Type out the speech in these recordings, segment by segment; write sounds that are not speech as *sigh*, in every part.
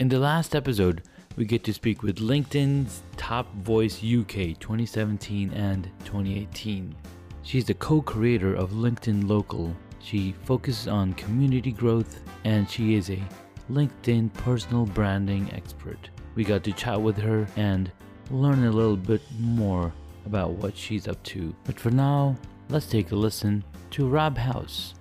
In the last episode, we get to speak with LinkedIn's Top Voice UK 2017 and 2018. She's the co creator of LinkedIn Local. She focuses on community growth and she is a LinkedIn personal branding expert. We got to chat with her and learn a little bit more about what she's up to. But for now, let's take a listen to Rob House.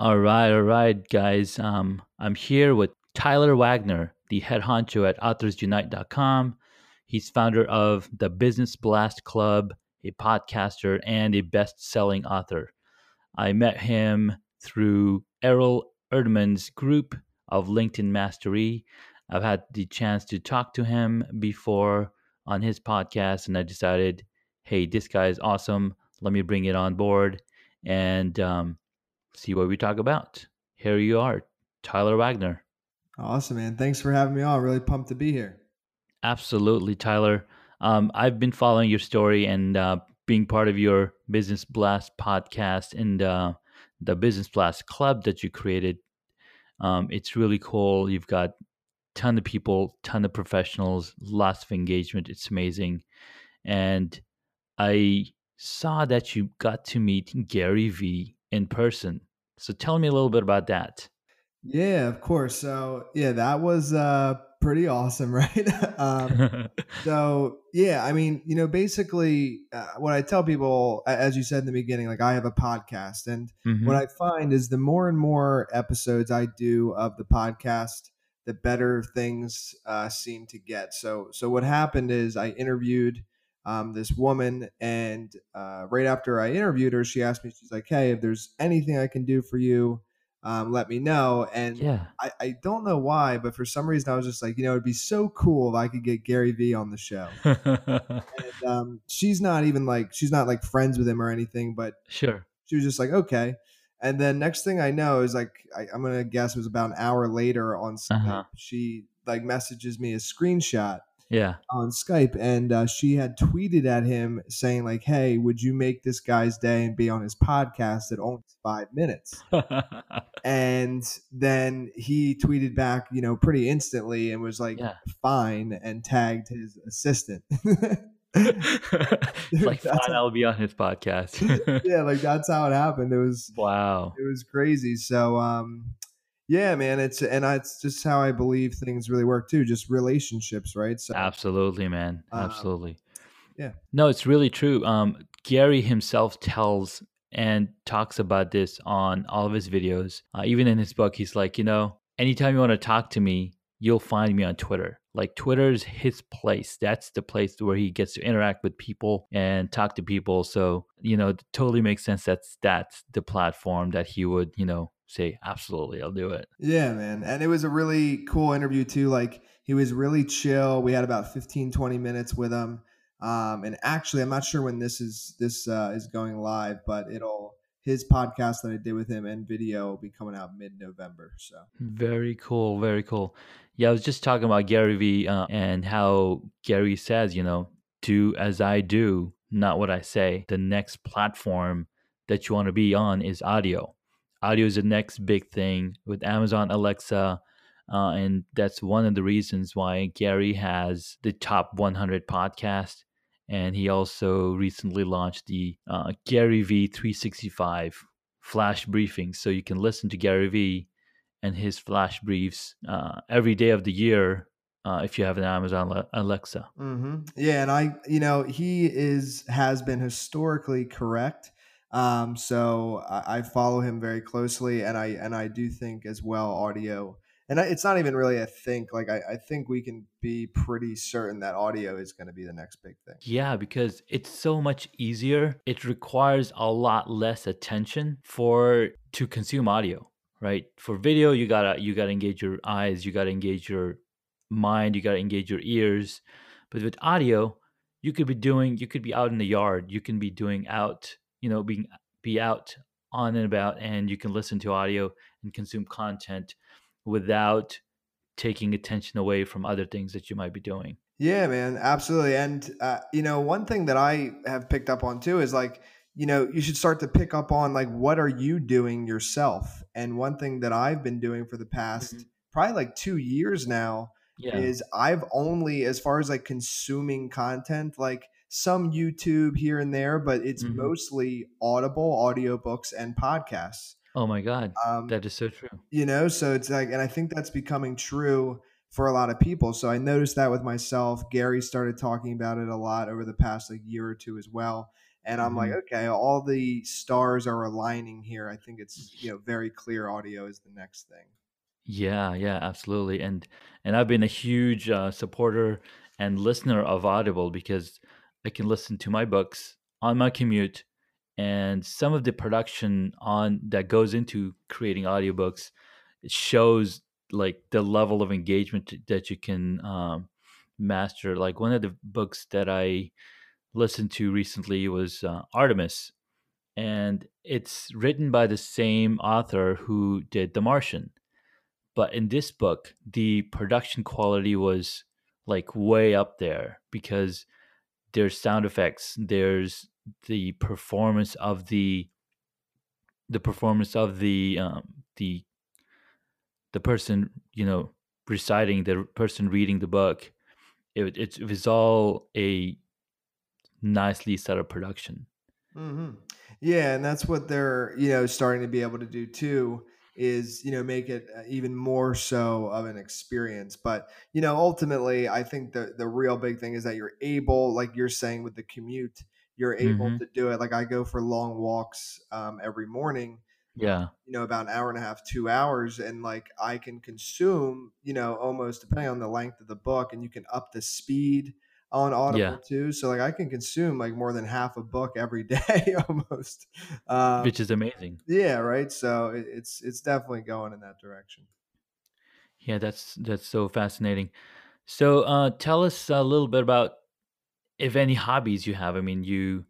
All right, all right, guys. Um, I'm here with Tyler Wagner, the head honcho at AuthorsUnite.com. He's founder of the Business Blast Club, a podcaster, and a best selling author. I met him through Errol Erdman's group of LinkedIn Mastery. I've had the chance to talk to him before on his podcast, and I decided, hey, this guy is awesome. Let me bring it on board. And um, see what we talk about. Here you are, Tyler Wagner. Awesome, man. Thanks for having me on. Really pumped to be here. Absolutely, Tyler. Um, I've been following your story and uh, being part of your Business Blast podcast and uh, the Business Blast Club that you created. Um, it's really cool. You've got ton of people, ton of professionals, lots of engagement. It's amazing, and I saw that you got to meet Gary Vee in person. So tell me a little bit about that. Yeah, of course. So yeah, that was uh, pretty awesome, *laughs* right? um, *laughs* so yeah, I mean, you know, basically, uh, what I tell people, as you said in the beginning, like I have a podcast, and mm-hmm. what I find is the more and more episodes I do of the podcast, the better things uh, seem to get. So, so what happened is I interviewed um, this woman, and uh, right after I interviewed her, she asked me, she's like, "Hey, if there's anything I can do for you, um, let me know." And yeah, I, I don't know why, but for some reason, I was just like, you know, it'd be so cool if I could get Gary Vee on the show. *laughs* and um, she's not even like she's not like friends with him or anything, but sure, she was just like, okay. And then next thing I know is like I, am gonna guess it was about an hour later on Skype. Uh-huh. She like messages me a screenshot yeah on Skype, and uh, she had tweeted at him saying like, "Hey, would you make this guy's day and be on his podcast at only five minutes?" *laughs* and then he tweeted back, you know, pretty instantly and was like, yeah. "Fine," and tagged his assistant. *laughs* like *laughs* fine, I'll be on his podcast. yeah, like that's how it happened. It was wow. It was crazy. So um yeah, man, it's and I, it's just how I believe things really work too, just relationships, right? So absolutely, man, um, absolutely. yeah, no, it's really true. Um, Gary himself tells and talks about this on all of his videos. Uh, even in his book, he's like, you know, anytime you want to talk to me, you'll find me on Twitter. Like Twitter's his place. That's the place where he gets to interact with people and talk to people. So, you know, totally makes sense that's that's the platform that he would, you know, say absolutely i'll do it. Yeah man and it was a really cool interview too like he was really chill we had about 15 20 minutes with him um, and actually i'm not sure when this is this uh, is going live but it'll his podcast that i did with him and video will be coming out mid-november so. Very cool very cool. Yeah i was just talking about gary vee uh, and how gary says you know do as i do not what i say. The next platform that you want to be on is audio audio is the next big thing with Amazon Alexa. Uh, and that's one of the reasons why Gary has the top 100 podcast. And he also recently launched the uh, Gary Vee 365 flash briefings. So you can listen to Gary Vee and his flash briefs uh, every day of the year uh, if you have an Amazon Alexa. Mm-hmm. Yeah, and I, you know, he is has been historically correct um, so I, I, follow him very closely, and I and I do think as well audio. And it's not even really a think. Like I, I think we can be pretty certain that audio is going to be the next big thing. Yeah, because it's so much easier. It requires a lot less attention for to consume audio, right? For video, you gotta you gotta engage your eyes, you gotta engage your mind, you gotta engage your ears. But with audio, you could be doing you could be out in the yard, you can be doing out you know being be out on and about and you can listen to audio and consume content without taking attention away from other things that you might be doing yeah man absolutely and uh, you know one thing that i have picked up on too is like you know, you should start to pick up on like what are you doing yourself? And one thing that I've been doing for the past Mhm. probably like 2 years now Yeah. is I've only as far as like consuming content, like some YouTube here and there, but it's Mhm. mostly Audible, audiobooks, and podcasts. Oh my god. Um, That is so true. you know, so it's like, and I think that's becoming true for a lot of people. So I noticed that with myself. Gary started talking about it a lot over the past like year or two as well. And I'm like, Mhm. okay, all the stars are aligning here. I think it's, you know, very clear audio is the next thing. Yeah, yeah, absolutely. And and I've been a huge uh, supporter and listener of Audible because I can listen to my books on my commute and some of the production on that goes into creating audiobooks it shows like the level of engagement that you can um, master. Like one of the books that I listened to recently was uh, Artemis, and it's written by the same author who did The Martian but in this book, the production quality was like way up there because there's sound effects, there's the performance of the the performance of the um, the the person you know reciting the person reading the book. It, it, was all a nicely set up production. hmm Yeah, and that's what they're you know starting to be able to do too. Is you know make it uh, even more so of an experience. But you know ultimately, I think the the real big thing is that you're able, like you're saying with the commute, you're able hmm to do it. Like I go for long walks um, every morning, Yeah, you know, about an hour and a half, two hours, and like I can consume, you know, almost depending on the length of the book, and you can up the speed on yeah, Audible too. So like I can consume like more than half a book every *laughs* day almost. Um, which is amazing. yeah, right. So it, it's it's definitely going in that direction. Yeah, that's that's so fascinating. So, uh, tell us a little bit about if any hobbies you have. I mean, you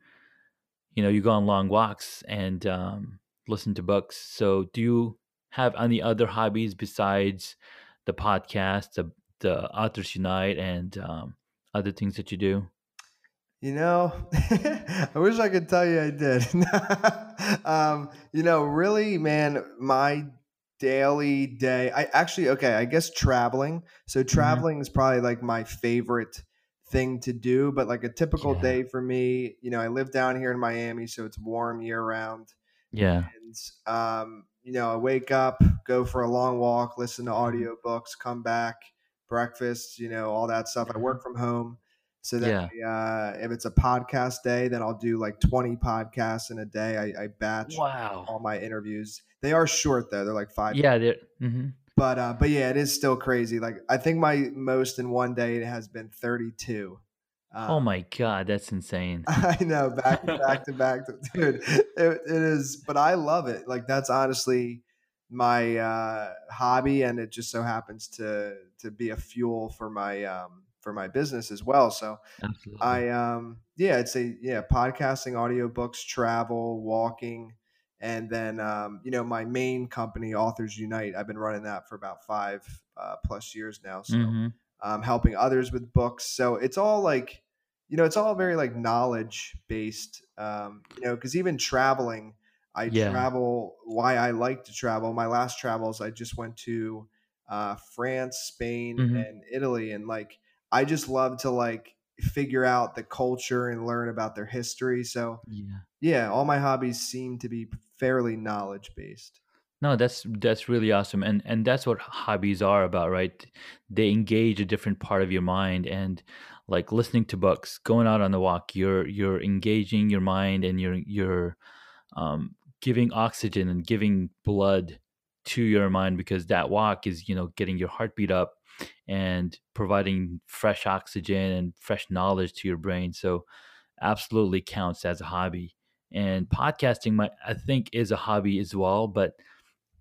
you know you go on long walks and um, listen to books. So, do you have any other hobbies besides the podcast, the the Authors Unite, and um, other things that you do? You know, *laughs* I wish I could tell you I did. *laughs* um, you know, really, man, my daily day, I actually, okay, I guess traveling. So, hmm traveling is probably like my favorite thing to do. But like a typical Yeah, day for me, you know, I live down here in Miami, so it's warm year round. yeah, And, um, you know, I wake up, go for a long walk, listen to hmm audiobooks, come back, breakfast, you know, all that stuff. I hmm work from home. So that yeah. Uh, if it's a podcast day, then I'll do like 20 podcasts in a day. I, I batch Wow. all my interviews. They are short though; they're like five. Yeah. Mm-hmm. But uh, but yeah, it is still crazy. Like I think my most in one day has been 32. Uh, Oh my God, that's insane. *laughs* I know, back to back to back to dude. It, it is, but I love it. Like that's honestly my uh, hobby, and it just so happens to to be a fuel for my um, for my business as well. So Absolutely. I um yeah, I'd say yeah, podcasting, audiobooks, travel, walking, and then um, you know my main company, Authors Unite. I've been running that for about five uh, plus years now. So hmm um, helping others with books. So it's all like you know, it's all very like knowledge based. Um, you know, because even traveling, I Yeah. travel. Why I like to travel. My last travels, I just went to uh, France, Spain, hmm and Italy, and like I just love to like figure out the culture and learn about their history. So Yeah. yeah, all my hobbies seem to be fairly knowledge based. No, that's that's really awesome, and and that's what hobbies are about, right? They engage a different part of your mind, and like listening to books, going out on the walk, you're you're engaging your mind, and you're you're um, giving oxygen and giving blood to your mind because that walk is you know getting your heartbeat up and providing fresh oxygen and fresh knowledge to your brain. So absolutely counts as a hobby. And podcasting, my I think, is a hobby as well, but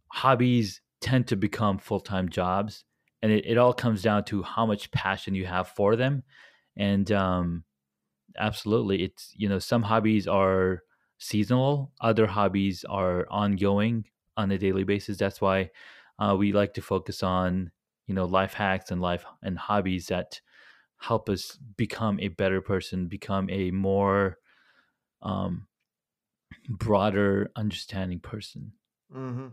hobbies tend to become full-time jobs and it, it all comes down to how much passion you have for them and um, absolutely it's you know some hobbies are seasonal other hobbies are ongoing on a daily basis that's why uh, we like to focus on you know life hacks and life and hobbies that help us become a better person become a more um, broader understanding person. Mm-hmm.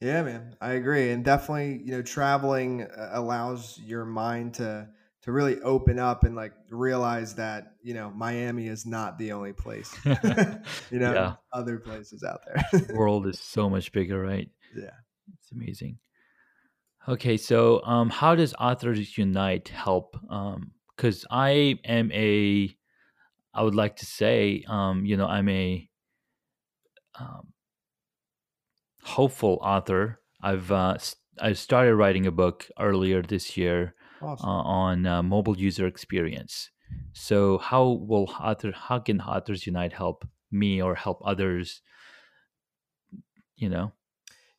Yeah, man, I agree, and definitely, you know, traveling uh, allows your mind to to really open up and like realize that you know Miami is not the only place. *laughs* *laughs* you know, yeah, other places out there. The *laughs* world is so much bigger, right? yeah. It's amazing. Okay, so um, how does Authors Unite help? Because I am a, I would like to say, um, you know, I'm a um, hopeful author. I've uh, I started writing a book earlier this year Awesome. on uh, mobile user experience. So how will author how can Authors Unite help me or help others? You know.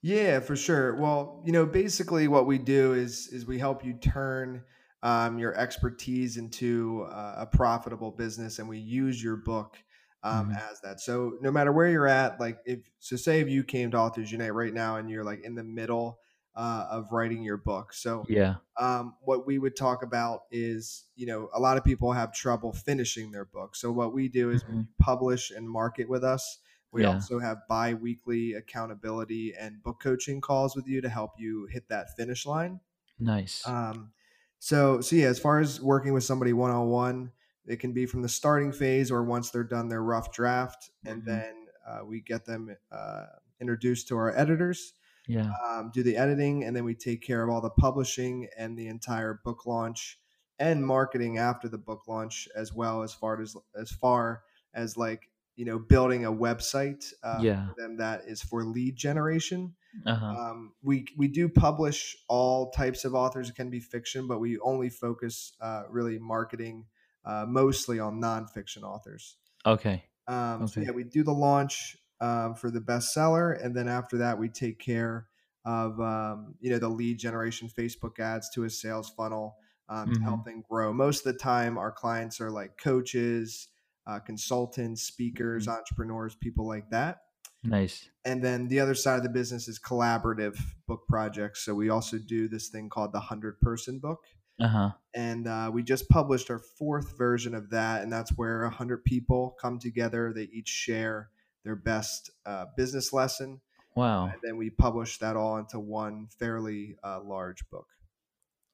Yeah, for sure. Well, you know, basically what we do is is we help you turn um, your expertise into uh, a profitable business, and we use your book um, hmm as that. So no matter where you're at, like if so, say if you came to Authors Unite right now and you're like in the middle uh, of writing your book, so Yeah. um, what we would talk about is you know a lot of people have trouble finishing their book. So what we do is when hmm you publish and market with us we Yeah. also have bi weekly accountability and book coaching calls with you to help you hit that finish line. Nice. Um, so, so yeah, as far as working with somebody one on one, it can be from the starting phase or once they're done their rough draft, and hmm then uh, we get them uh, introduced to our editors, Yeah. um, do the editing, and then we take care of all the publishing and the entire book launch and marketing after the book launch, as well as far as as far as like you know building a website uh, Yeah. for them that is for lead generation. Uh huh. Um, we we do publish all types of authors. It can be fiction, but we only focus uh, really marketing uh, mostly on nonfiction authors. Okay. Um, so yeah, Okay. we do the launch um, for the bestseller, and then after that, we take care of um, you know the lead generation, Facebook ads to a sales funnel um, to hmm help them grow. Most of the time, our clients are like coaches, uh, consultants, speakers, hmm entrepreneurs, people like that. Nice. And then the other side of the business is collaborative book projects. So we also do this thing called the hundred person book Uh huh. and uh, we just published our fourth version of that and that's where 100 people come together they each share their best uh, business lesson Wow. and then we published that all into one fairly uh, large book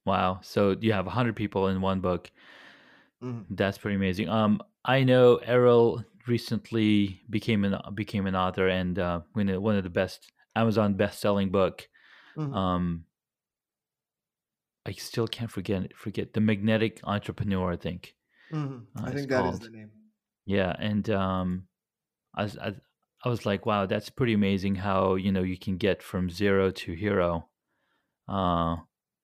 Wow. So you have 100 people in one book. Mhm, That's pretty amazing. Um, I know Errol recently became an became an author and uh, one of the best Amazon best-selling book. mhm, Um, I still can't forget forget the Magnetic Entrepreneur. I think mhm. uh, i think that is the name Yeah, and um, I was I, I was like, wow, that's pretty amazing. How you know you can get from zero to hero. Uh,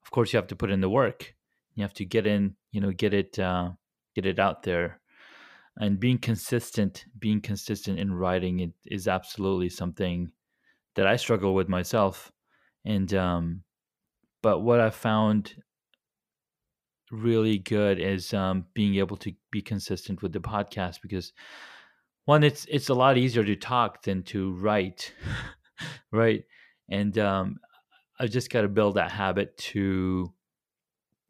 of course, you have to put in the work. You have to get in, you know, get it, uh, get it out there, and being consistent. Being consistent in writing it is absolutely something that I struggle with myself. And um, but what I found really good is um, being able to be consistent with the podcast because one, it's it's a lot easier to talk than to write, *laughs* right? And um, I just got to build that habit to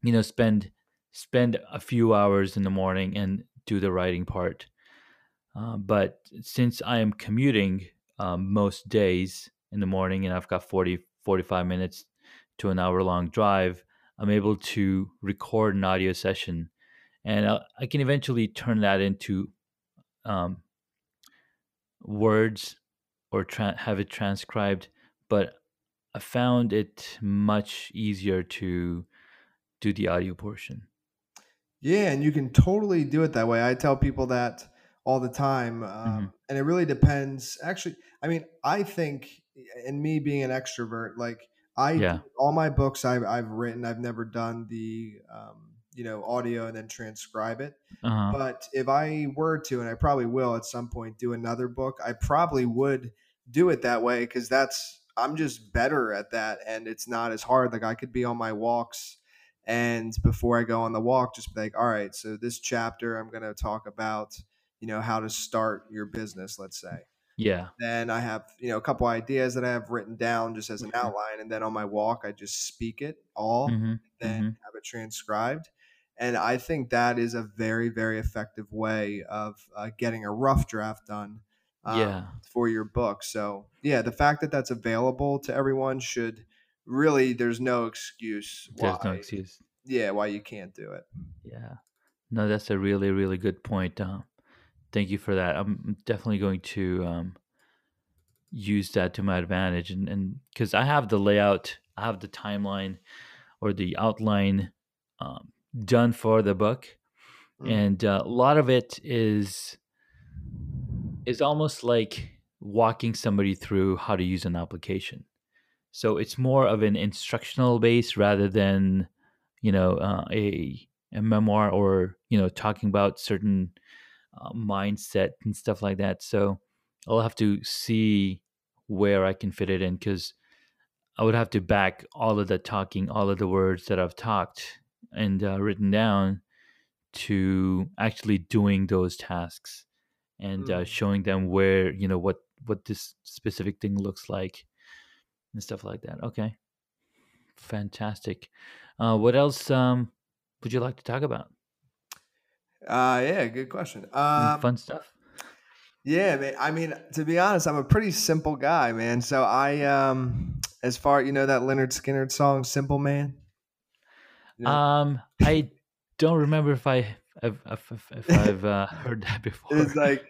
you know spend spend a few hours in the morning and do the writing part uh, but since i am commuting um, most days in the morning and i've got 40 45 minutes to an hour long drive i'm able to record an audio session and i, I can eventually turn that into um, words or tra- have it transcribed but i found it much easier to do the audio portion Yeah, and you can totally do it that way. I tell people that all the time. hmm Um, and it really depends. Actually, I mean, I think, and me being an extrovert, like I yeah all my books I've, I've written, I've never done the, um, you know, audio and then transcribe it. uh-huh But if I were to, and I probably will at some point do another book, I probably would do it that way because that's, I'm just better at that and it's not as hard. Like I could be on my walks and before I go on the walk, just be like, all right, so this chapter, I'm going to talk about, you know, how to start your business, let's say. Yeah. Then I have, you know, a couple ideas that I have written down just as an outline. And then on my walk, I just speak it all, Mhm. then Mhm. have it transcribed. And I think that is a very, very effective way of uh, getting a rough draft done. um, Yeah. for your book. So yeah, the fact that that's available to everyone should really there's no excuse There's no excuse. yeah why you can't do it. Yeah. No, that's a really, really good point. Um, thank you for that. I'm definitely going to um, use that to my advantage, and and because I have the layout, I have the timeline or the outline um, done for the book, Mm. and uh, a lot of it is is almost like walking somebody through how to use an application. So it's more of an instructional base rather than, you know, uh, a a memoir or you know talking about certain uh, mindset and stuff like that. So I'll have to see where I can fit it in because I would have to back all of the talking, all of the words that I've talked and uh, written down to actually doing those tasks and uh, Mm. showing them where you know what what this specific thing looks like and stuff like that. Okay, fantastic. Uh, what else um, would you like to talk about? Uh, yeah, good question. Um, fun stuff? yeah, man. I mean, to be honest, I'm a pretty simple guy, man. So I, um, as far you know that Lynyrd Skynyrd song, "Simple Man." Um, I don't remember if I if, if, if- if I've uh, *laughs* heard that before. It's like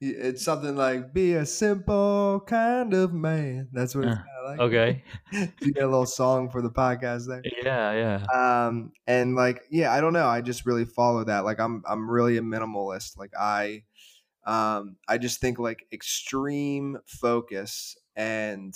it's something like "Be a simple kind of man." That's what it's Uh, kind of like. okay. *laughs* you get a little song for the podcast there. Yeah, yeah. Um, and like, yeah, I don't know. I just really follow that. Like, I'm I'm really a minimalist. Like, I um, I just think like extreme focus and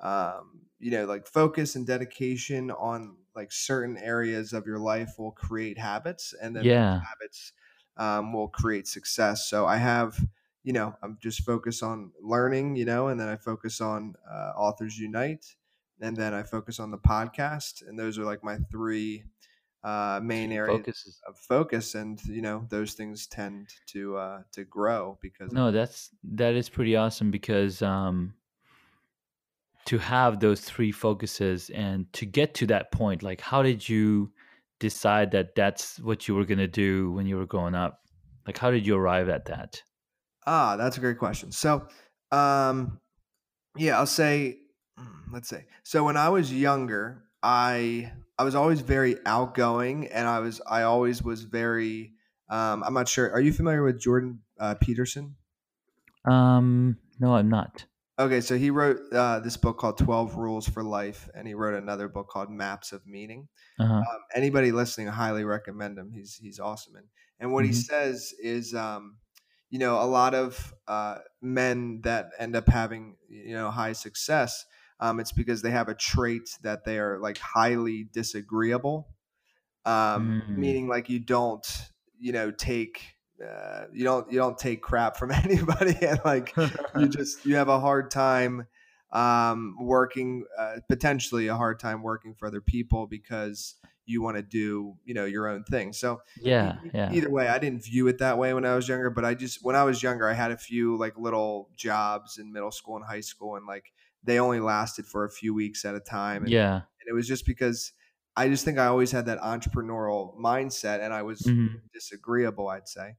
um, you know, like focus and dedication on like certain areas of your life will create habits, and then Yeah. habits um, will create success. So I have, you know, I'm just focused on learning, you know, and then I focus on uh, Authors Unite, and then I focus on the podcast, and those are like my three uh, main areas of focus, and you know, those things tend to uh, to grow because no, that's that is pretty awesome because um to have those three focuses and to get to that point, like how did you decide that that's what you were gonna do when you were growing up? Like how did you arrive at that? Ah, that's a great question. So, um, yeah, I'll say, mm, let's say, so when I was younger, I I was always very outgoing, and I was I always was very. Um, I'm not sure. Are you familiar with Jordan uh, Peterson? Um, no, I'm not. Okay, so he wrote uh, this book called Twelve Rules for Life, and he wrote another book called Maps of Meaning. Uh-huh. Um, anybody listening, I highly recommend him. He's he's awesome, and and what he Mhm. says is, um, you know, a lot of uh, men that end up having you know high success, um, it's because they have a trait that they are like highly disagreeable, um, Mm. meaning like you don't you know take uh, you don't you don't take crap from *laughs* anybody, and like you *laughs* just you have a hard time um, working uh, potentially a hard time working for other people because you want to do you know your own thing so yeah, e- yeah. either way i didn't view it that way when i was younger but i just when i was younger i had a few like little jobs in middle school and high school and like they only lasted for a few weeks at a time and, Yeah. and it was just because i just think i always had that entrepreneurial mindset and i was Mhm. disagreeable i'd say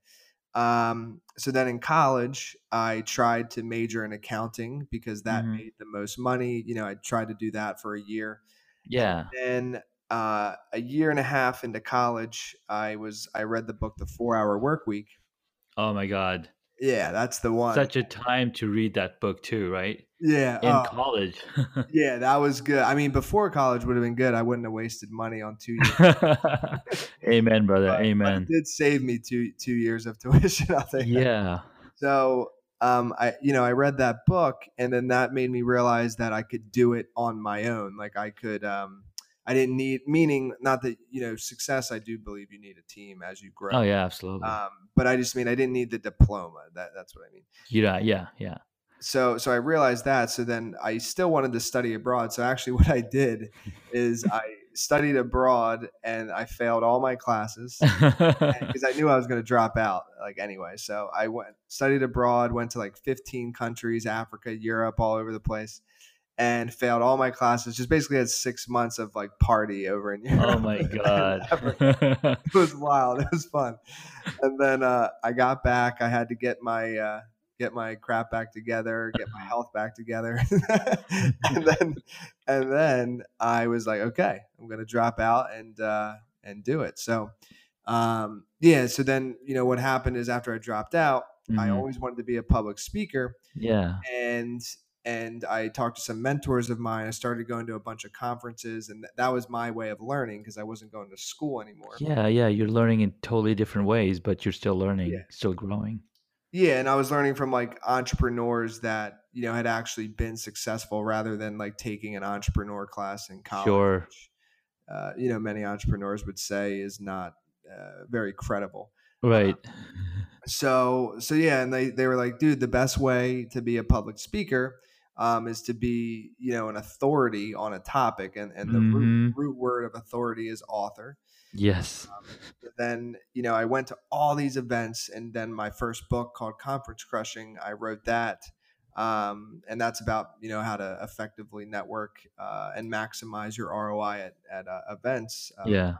um, so then in college, I tried to major in accounting because that Mhm. made the most money. You know, I tried to do that for a year. Yeah. Then uh, a year and a half into college, I was I read the book The Four Hour Work Week. Oh my god. Yeah, that's the one. Such a time to read that book too, right? yeah, In oh, college. *laughs* yeah, that was good. I mean, before college would have been good. I wouldn't have wasted money on two years. *laughs* Amen, brother. but- but Amen. it did save me two two years of *laughs* tuition. Take that. Yeah. So um, I you know I read that book and then that made me realize that I could do it on my own. Like I could um, I didn't need meaning not that you know success. I do believe you need a team as you grow. Oh yeah, absolutely. Um, but I just mean I didn't need the diploma. That that's what I mean. yeah, yeah, yeah. So so I realized that. So then I still wanted to study abroad. So actually, *laughs* what I did is I studied abroad and I failed all my classes because *laughs* I knew I was going to drop out like anyway. So I went studied abroad, went to like 15 countries, Africa, Europe, all over the place, and failed all my classes. Just basically had six months of like party over in *laughs* Europe. oh my god. *laughs* It was wild. It was fun. And then uh, I got back. I had to get my uh, get my crap back together, get my health back together, *laughs* and then and then I was like, okay, I'm gonna drop out and uh, and do it. So um, yeah, so then you know what happened is after I dropped out, mm-hmm. I always wanted to be a public speaker. Yeah, and and I talked to some mentors of mine. I started going to a bunch of conferences, and that was my way of learning because I wasn't going to school anymore. Yeah, yeah, you're learning in totally different ways, but you're still learning, yeah. still growing. Yeah, and I was learning from like entrepreneurs that you know had actually been successful, rather than like taking an entrepreneur class in college. Sure. Which, uh, you know, many entrepreneurs would say is not uh, very credible. Right. Um, so so yeah, and they they were like, dude, the best way to be a public speaker um, is to be you know an authority on a topic, and and the mm-hmm. root, root word of authority is author. Yes. Um, then you know I went to all these events, and then my first book called Conference Crushing, I wrote that, um, and that's about you know how to effectively network uh, and maximize your ROI at at uh, events. Um, yeah.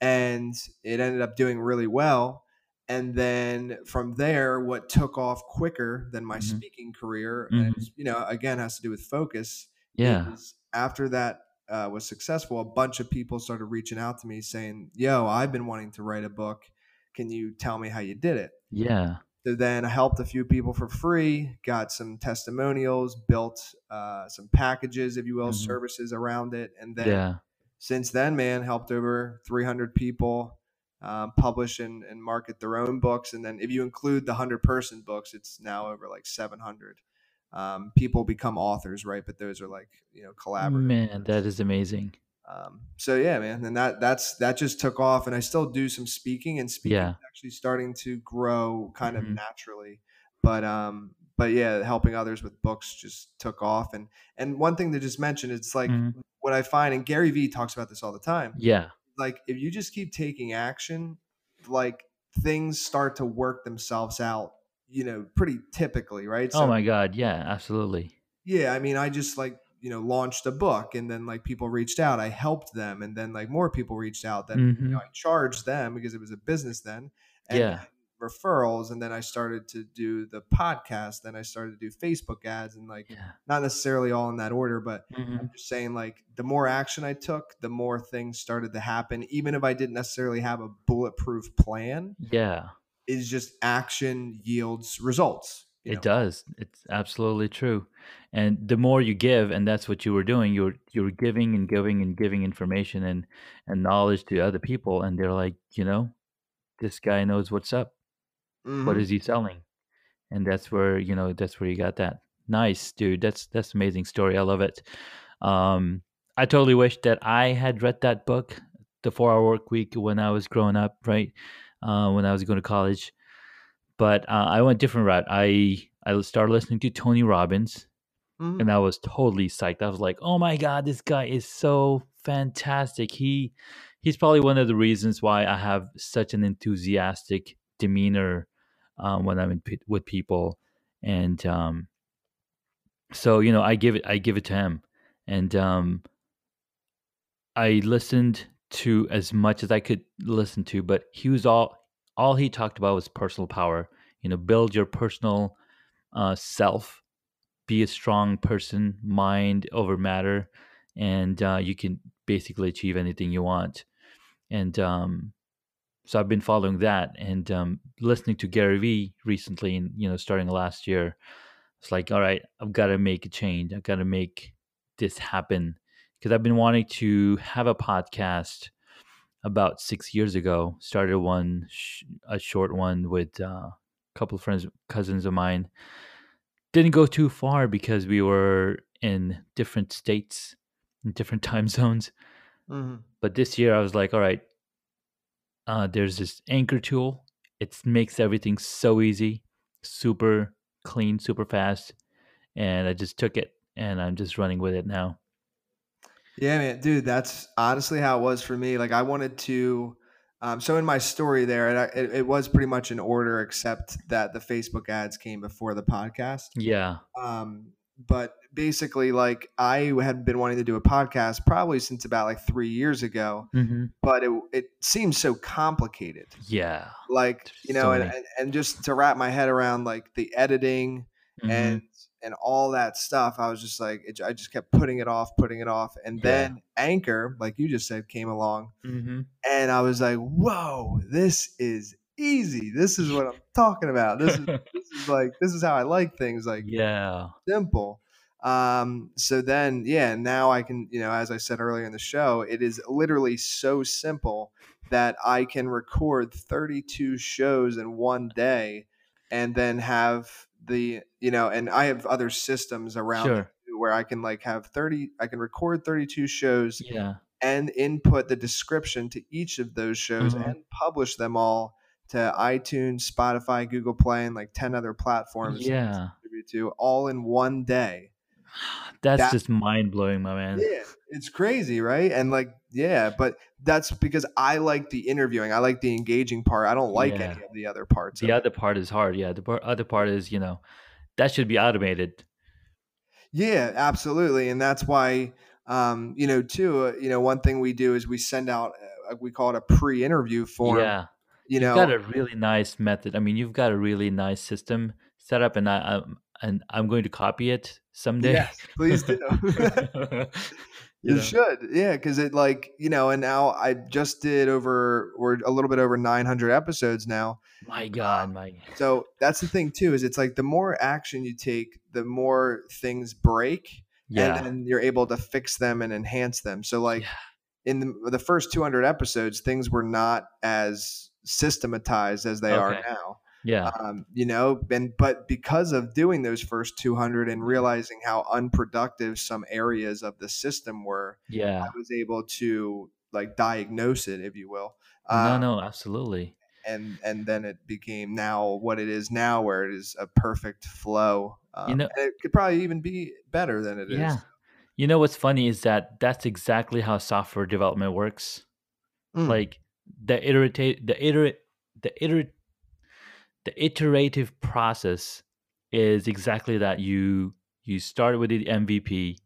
And it ended up doing really well and then from there what took off quicker than my mm-hmm. speaking career mm-hmm. and you know again has to do with focus yeah after that uh, was successful a bunch of people started reaching out to me saying yo i've been wanting to write a book can you tell me how you did it yeah so then i helped a few people for free got some testimonials built uh, some packages if you will mm-hmm. services around it and then yeah. since then man helped over 300 people um, publish and, and market their own books. And then if you include the 100 person books, it's now over like 700. Um, people become authors, right? But those are like, you know, collaborative. Man, that is amazing. Um, so yeah, man, and that that's that just took off, and I still do some speaking, and speaking yeah. actually starting to grow kind of mm-hmm. naturally. But um, but yeah, helping others with books just took off, and and one thing to just mention, it's like mm-hmm. what I find, and Gary Vee talks about this all the time. Yeah, like if you just keep taking action, like things start to work themselves out, you know, pretty typically, right? Oh so, oh my god, yeah, absolutely. Yeah, I mean, I just like you know launched a book and then like people reached out i helped them and then like more people reached out then mm-hmm. you know, i charged them because it was a business then and yeah referrals and then I started to do the podcast then I started to do Facebook ads and like yeah. not necessarily all in that order but mm-hmm. I'm just saying like the more action I took the more things started to happen even if I didn't necessarily have a bulletproof plan yeah is just action yields results it know? does it's absolutely true and the more you give and that's what you were doing you're you're giving and giving and giving information and and knowledge to other people and they're like you know this guy knows what's up Mm-hmm. What is he selling? And that's where you know that's where you got that. Nice, dude. That's that's amazing story. I love it. Um, I totally wish that I had read that book, The Four Hour Work Week, when I was growing up, right? Uh, when I was going to college. But uh, I went different route. I I started listening to Tony Robbins, mm-hmm. and I was totally psyched. I was like, "Oh my god, this guy is so fantastic! He he's probably one of the reasons why I have such an enthusiastic demeanor um, when I'm in, with people, and um, so you know I give it I give it to him, and um, I listened to as much as I could listen to, but he was all all he talked about was personal power. You know, build your personal uh, self, be a strong person, mind over matter, and uh, you can basically achieve anything you want. And um, so I've been following that and um, listening to Gary Vee recently, and you know, starting last year. It's like, all right, I've got to make a change. I've got to make this happen because I've been wanting to have a podcast about six years ago. Started one, sh- a short one with uh, a couple of friends, cousins of mine. Didn't go too far because we were in different states, in different *laughs* time zones. Mm-hmm. But this year, I was like, all right, uh, there's this anchor tool. It makes everything so easy, super clean, super fast. And I just took it and I'm just running with it now. Yeah, man, dude, that's honestly how it was for me. Like I wanted to, um, so in my story there, it, it, it, was pretty much in order, except that the Facebook ads came before the podcast. Yeah. Um, but basically, like I had been wanting to do a podcast probably since about like three years ago, hmm but it it seems so complicated. Yeah. Like you know, so and and, and just to wrap my head around like the editing hmm and and all that stuff, I was just like, it, I just kept putting it off, putting it off, and Yeah. then Anchor, like you just said, came along, hmm and I was like, whoa, this is easy. This is what I'm talking about. This is this is like this is how I like things. Like *laughs* yeah. simple. Um, so then, yeah, now I can, you know, as I said earlier in the show, it is literally so simple that I can record 32 shows in one day and then have the, you know, and I have other systems around Sure. where I can like have 30, I can record 32 shows Yeah. and input the description to each of those shows Mhm. and publish them all to iTunes, Spotify, Google Play, and like 10 other platforms Yeah. distribute to all in one day. That's That- just mind blowing, my man. Yeah, it's crazy, right? And like, yeah, but that's because I like the interviewing. I like the engaging part. I don't like Yeah. any of the other parts. The of it. other part is hard. Yeah. The par- other part is, you know, that should be automated. Yeah, absolutely, and that's why, um, you know, too. Uh, you know, one thing we do is we send out. Uh, we call it a pre-interview form. Yeah. You You've know, got a really nice method. I mean, you've got a really nice system set up, and I, I'm and I'm going to copy it someday. yes, please do. *laughs* *laughs* you You know? should, yeah, because it like you know, and now I just did over, we're a little bit over 900 episodes now. My God, my So that's the thing too, is it's like the more action you take, the more things break, yeah, and then you're able to fix them and enhance them. So like Yeah. in the, the first 200 episodes, things were not as systematized as they are now. Yeah, Um, you know, and but because of doing those first 200 and realizing how unproductive some areas of the system were, yeah. I was able to like diagnose it, if you will. No, Uh, no, absolutely. And and then it became now what it is now, where it is a perfect flow. Um, know- it could probably even be better than it is. Yeah. You know what's funny is that that's exactly how software development works. Mm. Like the iterate, the iterate, the iterate, the iterative process is exactly that. You you start with the MVP,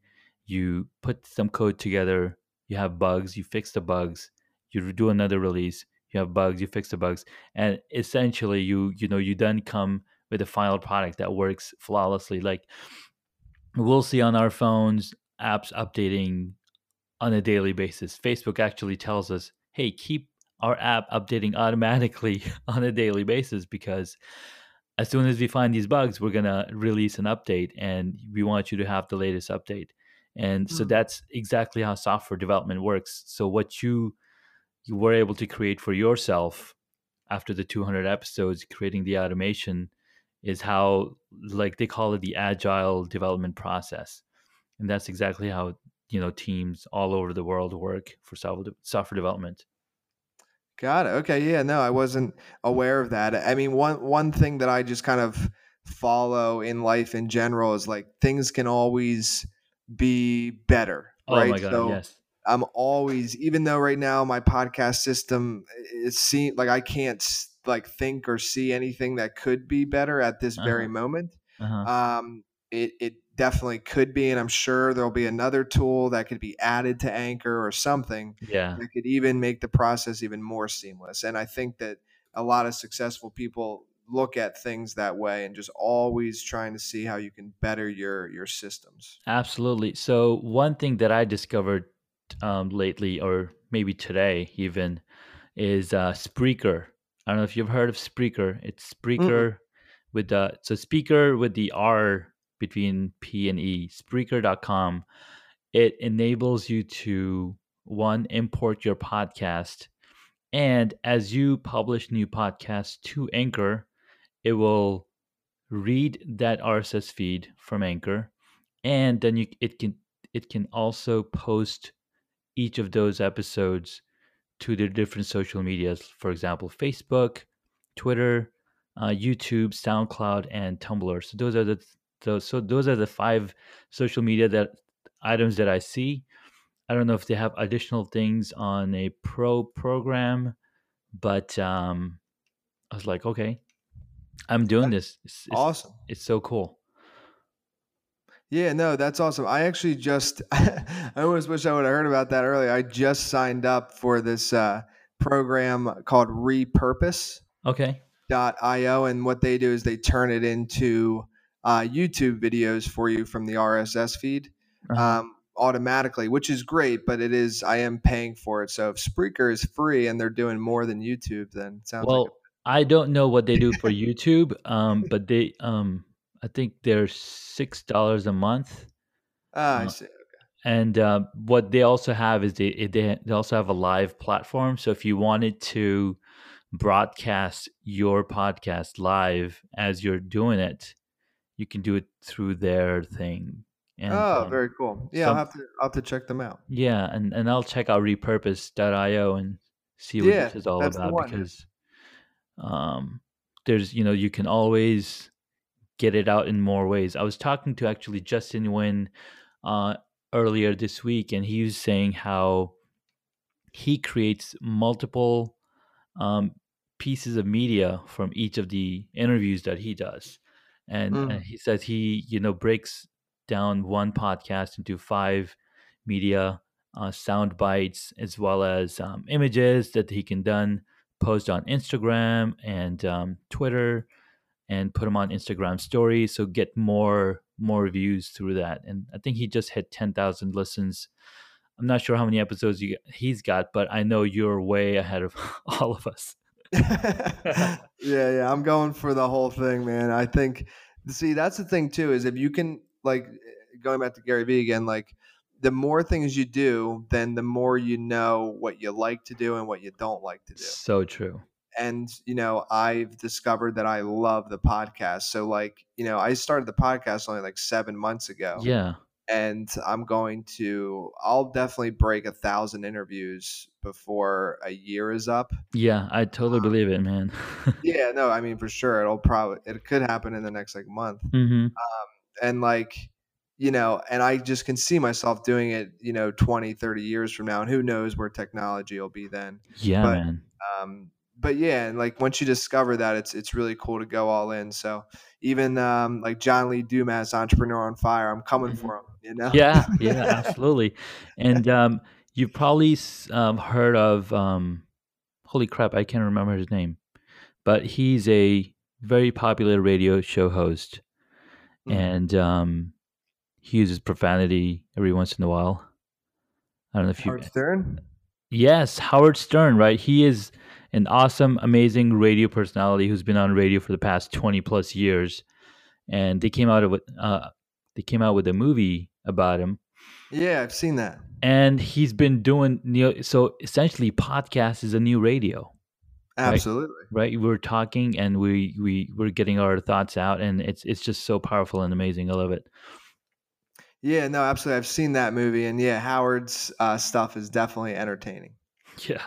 you put some code together, you have bugs, you fix the bugs, you do another release, you have bugs, you fix the bugs, and essentially you you know you then come with a final product that works flawlessly. Like we'll see on our phones apps updating on a daily basis. Facebook actually tells us, hey, keep our app updating automatically *laughs* on a daily basis because as soon as we find these bugs, we're going to release an update and we want you to have the latest update. And so Hmm. that's exactly how software development works. So what you you were able to create for yourself after the 200 episodes creating the automation is how like they call it the agile development process and that's exactly how you know teams all over the world work for software software development Got it. Okay. Yeah. No, I wasn't aware of that. I mean, one one thing that I just kind of follow in life in general is like things can always be better. oh right. my god so yes I'm always, even though right now my podcast system it seems like I can't like think or see anything that could be better at this very Uh-huh. moment. uh-huh. Um, it it definitely could be, and I'm sure there'll be another tool that could be added to Anchor or something yeah that could even make the process even more seamless. And I think that a lot of successful people look at things that way and just always trying to see how you can better your your systems. absolutely so one thing that i discovered um, lately or maybe today even is uh, spreaker i don't know if you've heard of spreaker it's spreaker with the so speaker with the r between p and e spreaker.com it enables you to one import your podcast and as you publish new podcasts to anchor it will read that rss feed from anchor and then you it can it can also post each of those episodes to the different social medias for example facebook twitter uh, youtube soundcloud and tumblr. So those are the those so those are the five social media that items that i see i don't know if they have additional things on a pro program but um i was like okay i'm doing this it's, it's, Awesome. it's so cool Yeah, no, that's awesome. I actually just, *laughs* I almost wish I would have heard about that earlier. I just signed up for this uh, program called Repurpose. Okay. Dot .io, and what they do is they turn it into uh, YouTube videos for you from the RSS feed Uh-huh. um, automatically, which is great. But it is I am paying for it. So if Spreaker is free and they're doing more than YouTube, then it sounds like a Well, I don't know what they do for *laughs* YouTube, um, but they, um, I think they're six dollars a month, ah, I uh, see. and uh, what they also have is they they they also have a live platform. So if you wanted to broadcast your podcast live as you're doing it, you can do it through their thing. And Oh, um, very cool. Yeah, I'll have to I'll have to check them out. yeah, and and I'll check out repurpose.io and see what Yeah, this is all about because um, there's you know you can always get it out in more ways. I was talking to actually Justin Nguyen uh, earlier this week, and he was saying how he creates multiple um, pieces of media from each of the interviews that he does, and, and Mm. he says he you know breaks down one podcast into five media uh, sound bites as well as um, images that he can then post on Instagram and um, Twitter and put them on Instagram stories. So get more more views through that. And I think he just hit 10,000 listens. I'm not sure how many episodes you, he's got but I know you're way ahead of *laughs* all of us *laughs* yeah, yeah, I'm going for the whole thing, man. I think see that's the thing too is if you can like going back to Gary Vee again, like the more things you do, then the more you know what you like to do and what you don't like to do. so true And you know, I've discovered that I love the podcast. So like, you know, I started the podcast only like 7 months ago yeah and I'm going to I'll definitely break a thousand interviews before a year is up. yeah I totally believe it man *laughs* Yeah, no, I mean for sure it'll probably it could happen in the next like month. hmm And like, you know, and I just can see myself doing it, you know, 20, 30 years from now and who knows where technology will be then. yeah But man um but yeah, and like once you discover that it's it's really cool to go all in. So even um like John Lee Dumas, Entrepreneur on Fire, I'm coming Mhm. for him, you know? yeah *laughs* yeah absolutely and um, you've probably um, heard of um, holy crap I can't remember his name but he's a very popular radio show host Mm. and um, he uses profanity every once in a while. I don't know if you. Howard Stern? Yes, Howard Stern, right? He is an awesome, amazing radio personality who's been on radio for the past twenty plus years, and they came out of uh, they came out with a movie about him, Yeah, I've seen that. and he's been doing so essentially podcast is a new radio Absolutely. right we're talking and we we we're getting our thoughts out and it's it's just so powerful and amazing i love it Yeah, no, absolutely. I've seen that movie, and yeah, Howard's uh, stuff is definitely entertaining. *laughs* yeah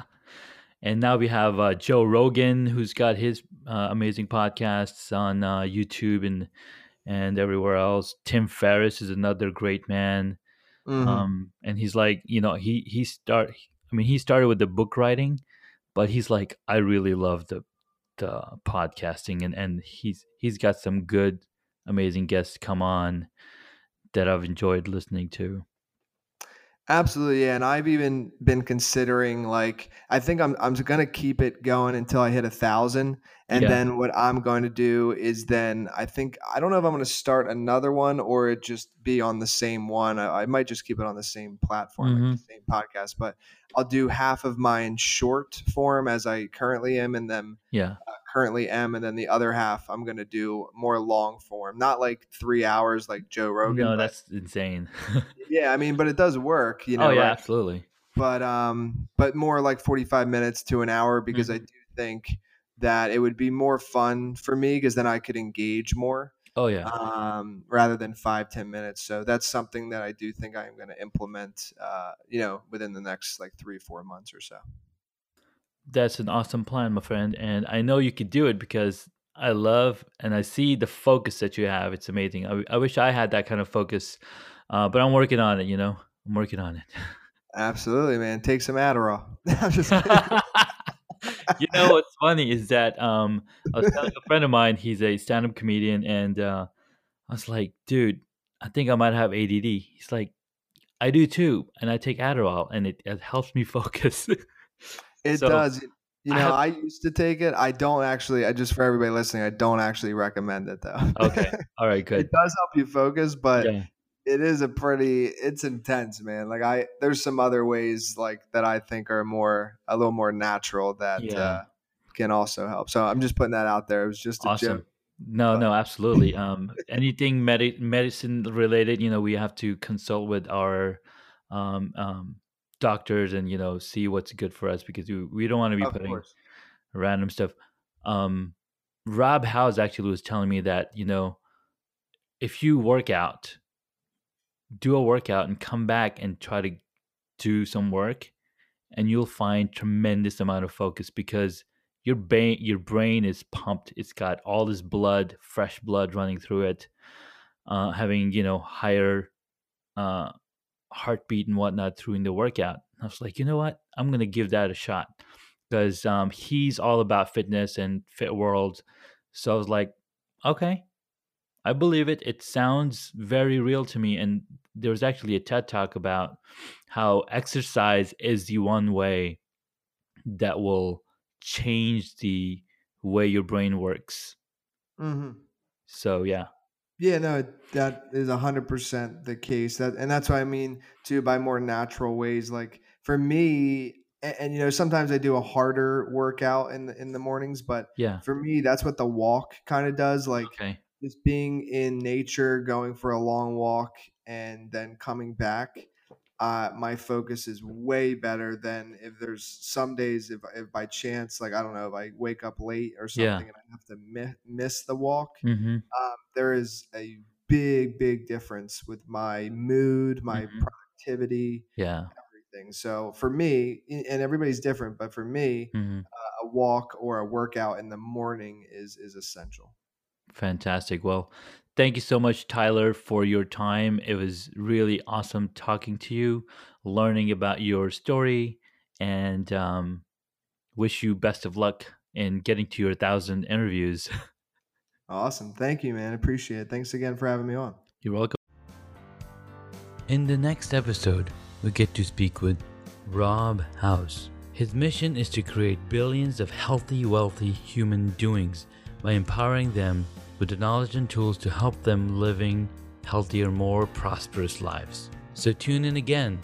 and now we have uh, joe rogan who's got his uh, amazing podcasts on uh, youtube and and everywhere else tim ferriss is another great man Mhm. um and he's like you know he he start i mean he started with the book writing but he's like i really love the the podcasting and and he's he's got some good amazing guests come on that i've enjoyed listening to Absolutely, yeah. And I've even been considering like I think I'm I'm gonna keep it going until I hit a thousand. And Yeah. then what I'm going to do is then I think I don't know if I'm gonna start another one or it just be on the same one. I, I might just keep it on the same platform, like the same podcast. But I'll do half of mine in short form as I currently am, and then yeah uh, currently am, and then the other half I'm gonna do more long form, not like three hours like Joe Rogan. no that's insane *laughs* yeah, I mean, but it does work, you know. oh yeah right? absolutely but um but more like 45 minutes to an hour because i do think that it would be more fun for me because then i could engage more oh yeah um rather than five ten minutes so that's something that i do think i am going to implement uh you know within the next like three four months or so That's an awesome plan, my friend. And I know you could do it because I love and I see the focus that you have. It's amazing. I, I wish I had that kind of focus, uh, but I'm working on it, you know? I'm working on it. absolutely man take some adderall *laughs* i'm just *laughs* you know what's funny is that um, I was telling a friend of mine, he's a stand up comedian, and uh, I was like, dude, I think I might have ADD. He's like, I do too, and I take Adderall, and it, it helps me *laughs* focus. It So, does. You I know, have- I used to take it. I don't actually. I just for everybody listening, I don't actually recommend it though. okay, *laughs* all right, good. it does help you focus, but Yeah, it is a pretty. It's intense, man. Like I, there's some other ways like that I think are more a little more natural that Yeah. uh, can also help. So I'm just putting that out there. It was just a awesome. joke. No, but- no, absolutely. Um, anything medi- medicine related, you know, we have to consult with our um, um, doctors and you know see what's good for us because we, we don't want to be Of putting course. random stuff. Um, Rob House actually was telling me that you know if you work out, do a workout and come back and try to do some work, and you'll find tremendous amount of focus because your brain your brain is pumped. It's got all this blood, fresh blood running through it, uh, having you know higher uh, heartbeat and whatnot through the workout. I was like, you know what? I'm gonna give that a shot because um, he's all about fitness and fit world. So I was like, okay, I believe it. It sounds very real to me. And there was actually a TED talk about how exercise is the one way that will change the way your brain works. hmm So yeah, Yeah, no, that is hundred percent the case. That and that's what I mean too by more natural ways. Like for me, and, and you know, sometimes I do a harder workout in the in the mornings, but yeah, for me, that's what the walk kind of does. Like okay, just being in nature, going for a long walk, and then coming back. Uh, my focus is way better than if there's some days if, if by chance like I don't know if I wake up late or something Yeah. and I have to mi- miss the walk hmm um, there is a big, big difference with my mood, my Mhm. productivity, yeah, everything. So for me, and everybody's different, but for me, hmm a walk or a workout in the morning is is essential. fantastic. Well, thank you so much, Tyler, for your time. It was really awesome talking to you, learning about your story, and um, wish you best of luck in getting to your thousand interviews. *laughs* Awesome. Thank you, man. Appreciate it. Thanks again for having me on. You're welcome. In the next episode, we get to speak with Rob House. His mission is to create billions of healthy, wealthy human doings by empowering them with the knowledge and tools to help them living healthier, more prosperous lives. So tune in again